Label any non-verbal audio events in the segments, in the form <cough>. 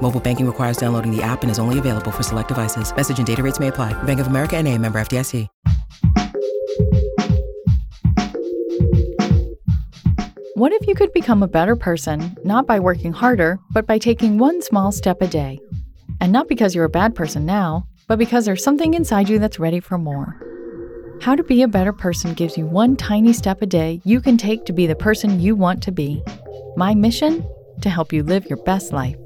Mobile banking requires downloading the app and is only available for select devices. Message and data rates may apply. Bank of America and a member FDIC. What if you could become a better person, not by working harder, but by taking one small step a day? And not because you're a bad person now, but because there's something inside you that's ready for more. How to Be a Better Person gives you one tiny step a day you can take to be the person you want to be. My mission? To help you live your best life.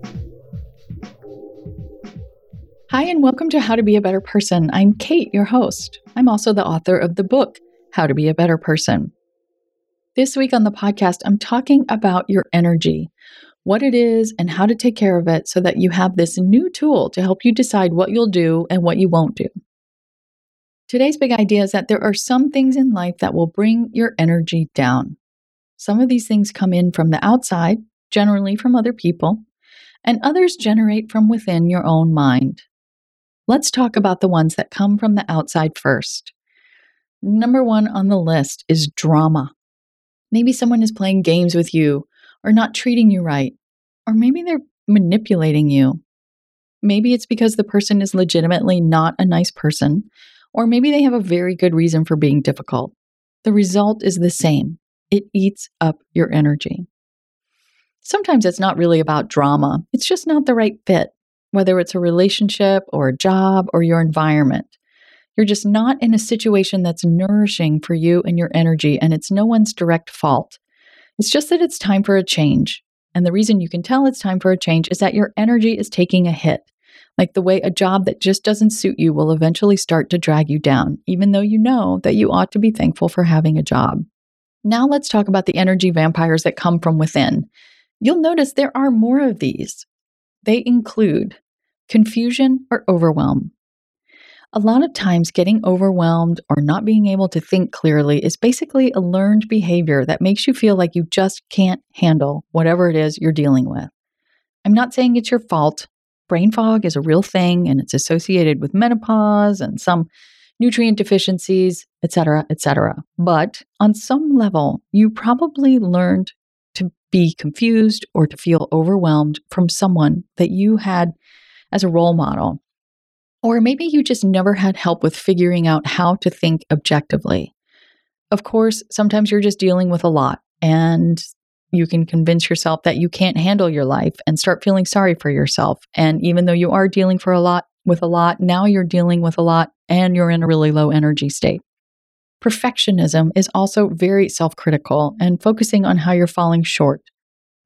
Hi, and welcome to How to Be a Better Person. I'm Kate, your host. I'm also the author of the book, How to Be a Better Person. This week on the podcast, I'm talking about your energy, what it is, and how to take care of it so that you have this new tool to help you decide what you'll do and what you won't do. Today's big idea is that there are some things in life that will bring your energy down. Some of these things come in from the outside, generally from other people, and others generate from within your own mind. Let's talk about the ones that come from the outside first. Number one on the list is drama. Maybe someone is playing games with you, or not treating you right, or maybe they're manipulating you. Maybe it's because the person is legitimately not a nice person, or maybe they have a very good reason for being difficult. The result is the same it eats up your energy. Sometimes it's not really about drama, it's just not the right fit, whether it's a relationship or a job or your environment. You're just not in a situation that's nourishing for you and your energy, and it's no one's direct fault. It's just that it's time for a change. And the reason you can tell it's time for a change is that your energy is taking a hit like the way a job that just doesn't suit you will eventually start to drag you down, even though you know that you ought to be thankful for having a job. Now let's talk about the energy vampires that come from within. You'll notice there are more of these. They include confusion or overwhelm. A lot of times, getting overwhelmed or not being able to think clearly is basically a learned behavior that makes you feel like you just can't handle whatever it is you're dealing with. I'm not saying it's your fault brain fog is a real thing and it's associated with menopause and some nutrient deficiencies, etc., etc. But on some level, you probably learned to be confused or to feel overwhelmed from someone that you had as a role model. Or maybe you just never had help with figuring out how to think objectively. Of course, sometimes you're just dealing with a lot and you can convince yourself that you can't handle your life and start feeling sorry for yourself. And even though you are dealing for a lot with a lot, now you're dealing with a lot and you're in a really low energy state. Perfectionism is also very self critical, and focusing on how you're falling short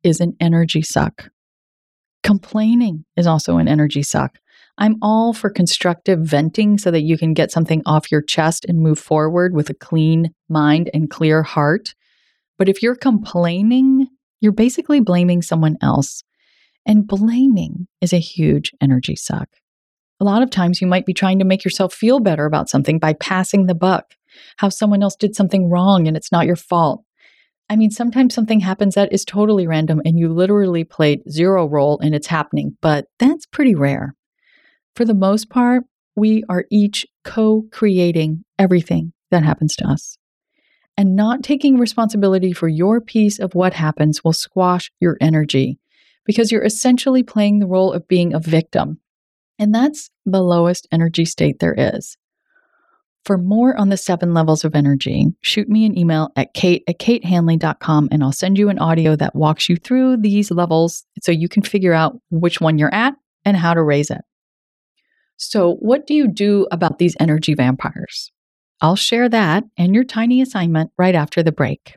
is an energy suck. Complaining is also an energy suck. I'm all for constructive venting so that you can get something off your chest and move forward with a clean mind and clear heart. But if you're complaining, you're basically blaming someone else. And blaming is a huge energy suck. A lot of times you might be trying to make yourself feel better about something by passing the buck, how someone else did something wrong and it's not your fault. I mean, sometimes something happens that is totally random and you literally played zero role in its happening, but that's pretty rare. For the most part, we are each co creating everything that happens to us and not taking responsibility for your piece of what happens will squash your energy because you're essentially playing the role of being a victim. And that's the lowest energy state there is. For more on the seven levels of energy, shoot me an email at kate at katehanley.com and I'll send you an audio that walks you through these levels so you can figure out which one you're at and how to raise it. So, what do you do about these energy vampires? I'll share that and your tiny assignment right after the break.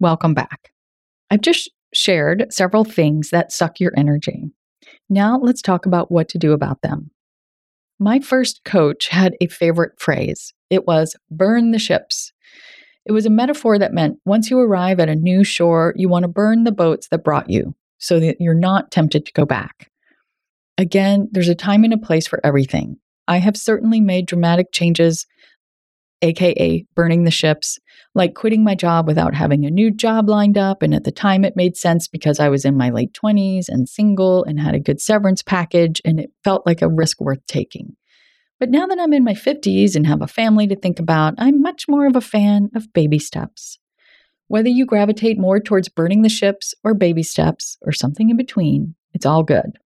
Welcome back. I've just shared several things that suck your energy. Now let's talk about what to do about them. My first coach had a favorite phrase. It was burn the ships. It was a metaphor that meant once you arrive at a new shore, you want to burn the boats that brought you so that you're not tempted to go back. Again, there's a time and a place for everything. I have certainly made dramatic changes aka burning the ships, like quitting my job without having a new job lined up. And at the time, it made sense because I was in my late 20s and single and had a good severance package, and it felt like a risk worth taking. But now that I'm in my 50s and have a family to think about, I'm much more of a fan of baby steps. Whether you gravitate more towards burning the ships or baby steps or something in between, it's all good.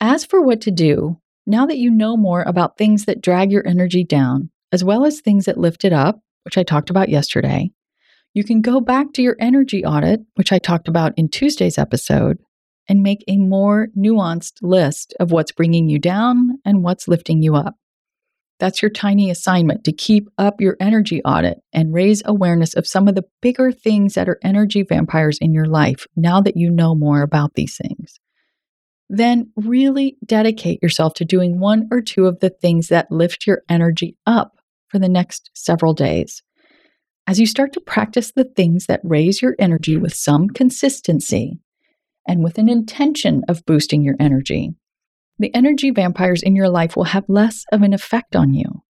As for what to do, now that you know more about things that drag your energy down, as well as things that lift it up, which I talked about yesterday. You can go back to your energy audit, which I talked about in Tuesday's episode, and make a more nuanced list of what's bringing you down and what's lifting you up. That's your tiny assignment to keep up your energy audit and raise awareness of some of the bigger things that are energy vampires in your life now that you know more about these things. Then really dedicate yourself to doing one or two of the things that lift your energy up for the next several days. As you start to practice the things that raise your energy with some consistency and with an intention of boosting your energy, the energy vampires in your life will have less of an effect on you.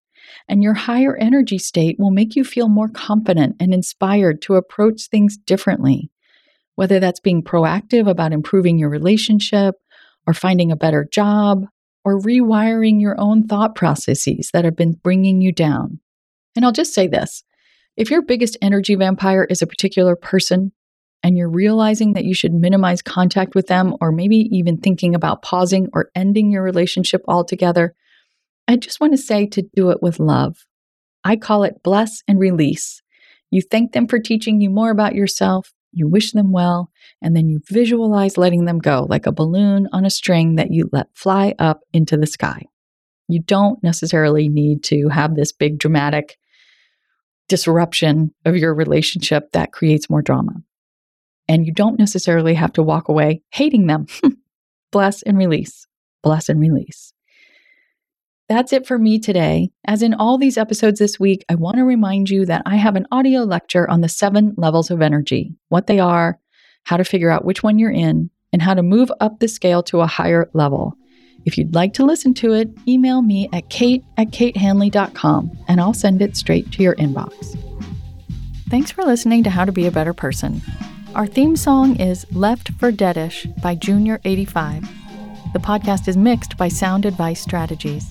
And your higher energy state will make you feel more confident and inspired to approach things differently, whether that's being proactive about improving your relationship or finding a better job or rewiring your own thought processes that have been bringing you down. And I'll just say this if your biggest energy vampire is a particular person, and you're realizing that you should minimize contact with them, or maybe even thinking about pausing or ending your relationship altogether, I just want to say to do it with love. I call it bless and release. You thank them for teaching you more about yourself, you wish them well, and then you visualize letting them go like a balloon on a string that you let fly up into the sky. You don't necessarily need to have this big dramatic disruption of your relationship that creates more drama. And you don't necessarily have to walk away hating them. <laughs> Bless and release. Bless and release. That's it for me today. As in all these episodes this week, I want to remind you that I have an audio lecture on the seven levels of energy, what they are, how to figure out which one you're in, and how to move up the scale to a higher level. If you'd like to listen to it, email me at kate at katehanley.com and I'll send it straight to your inbox. Thanks for listening to How to Be a Better Person. Our theme song is Left for Deadish by Junior85. The podcast is mixed by Sound Advice Strategies.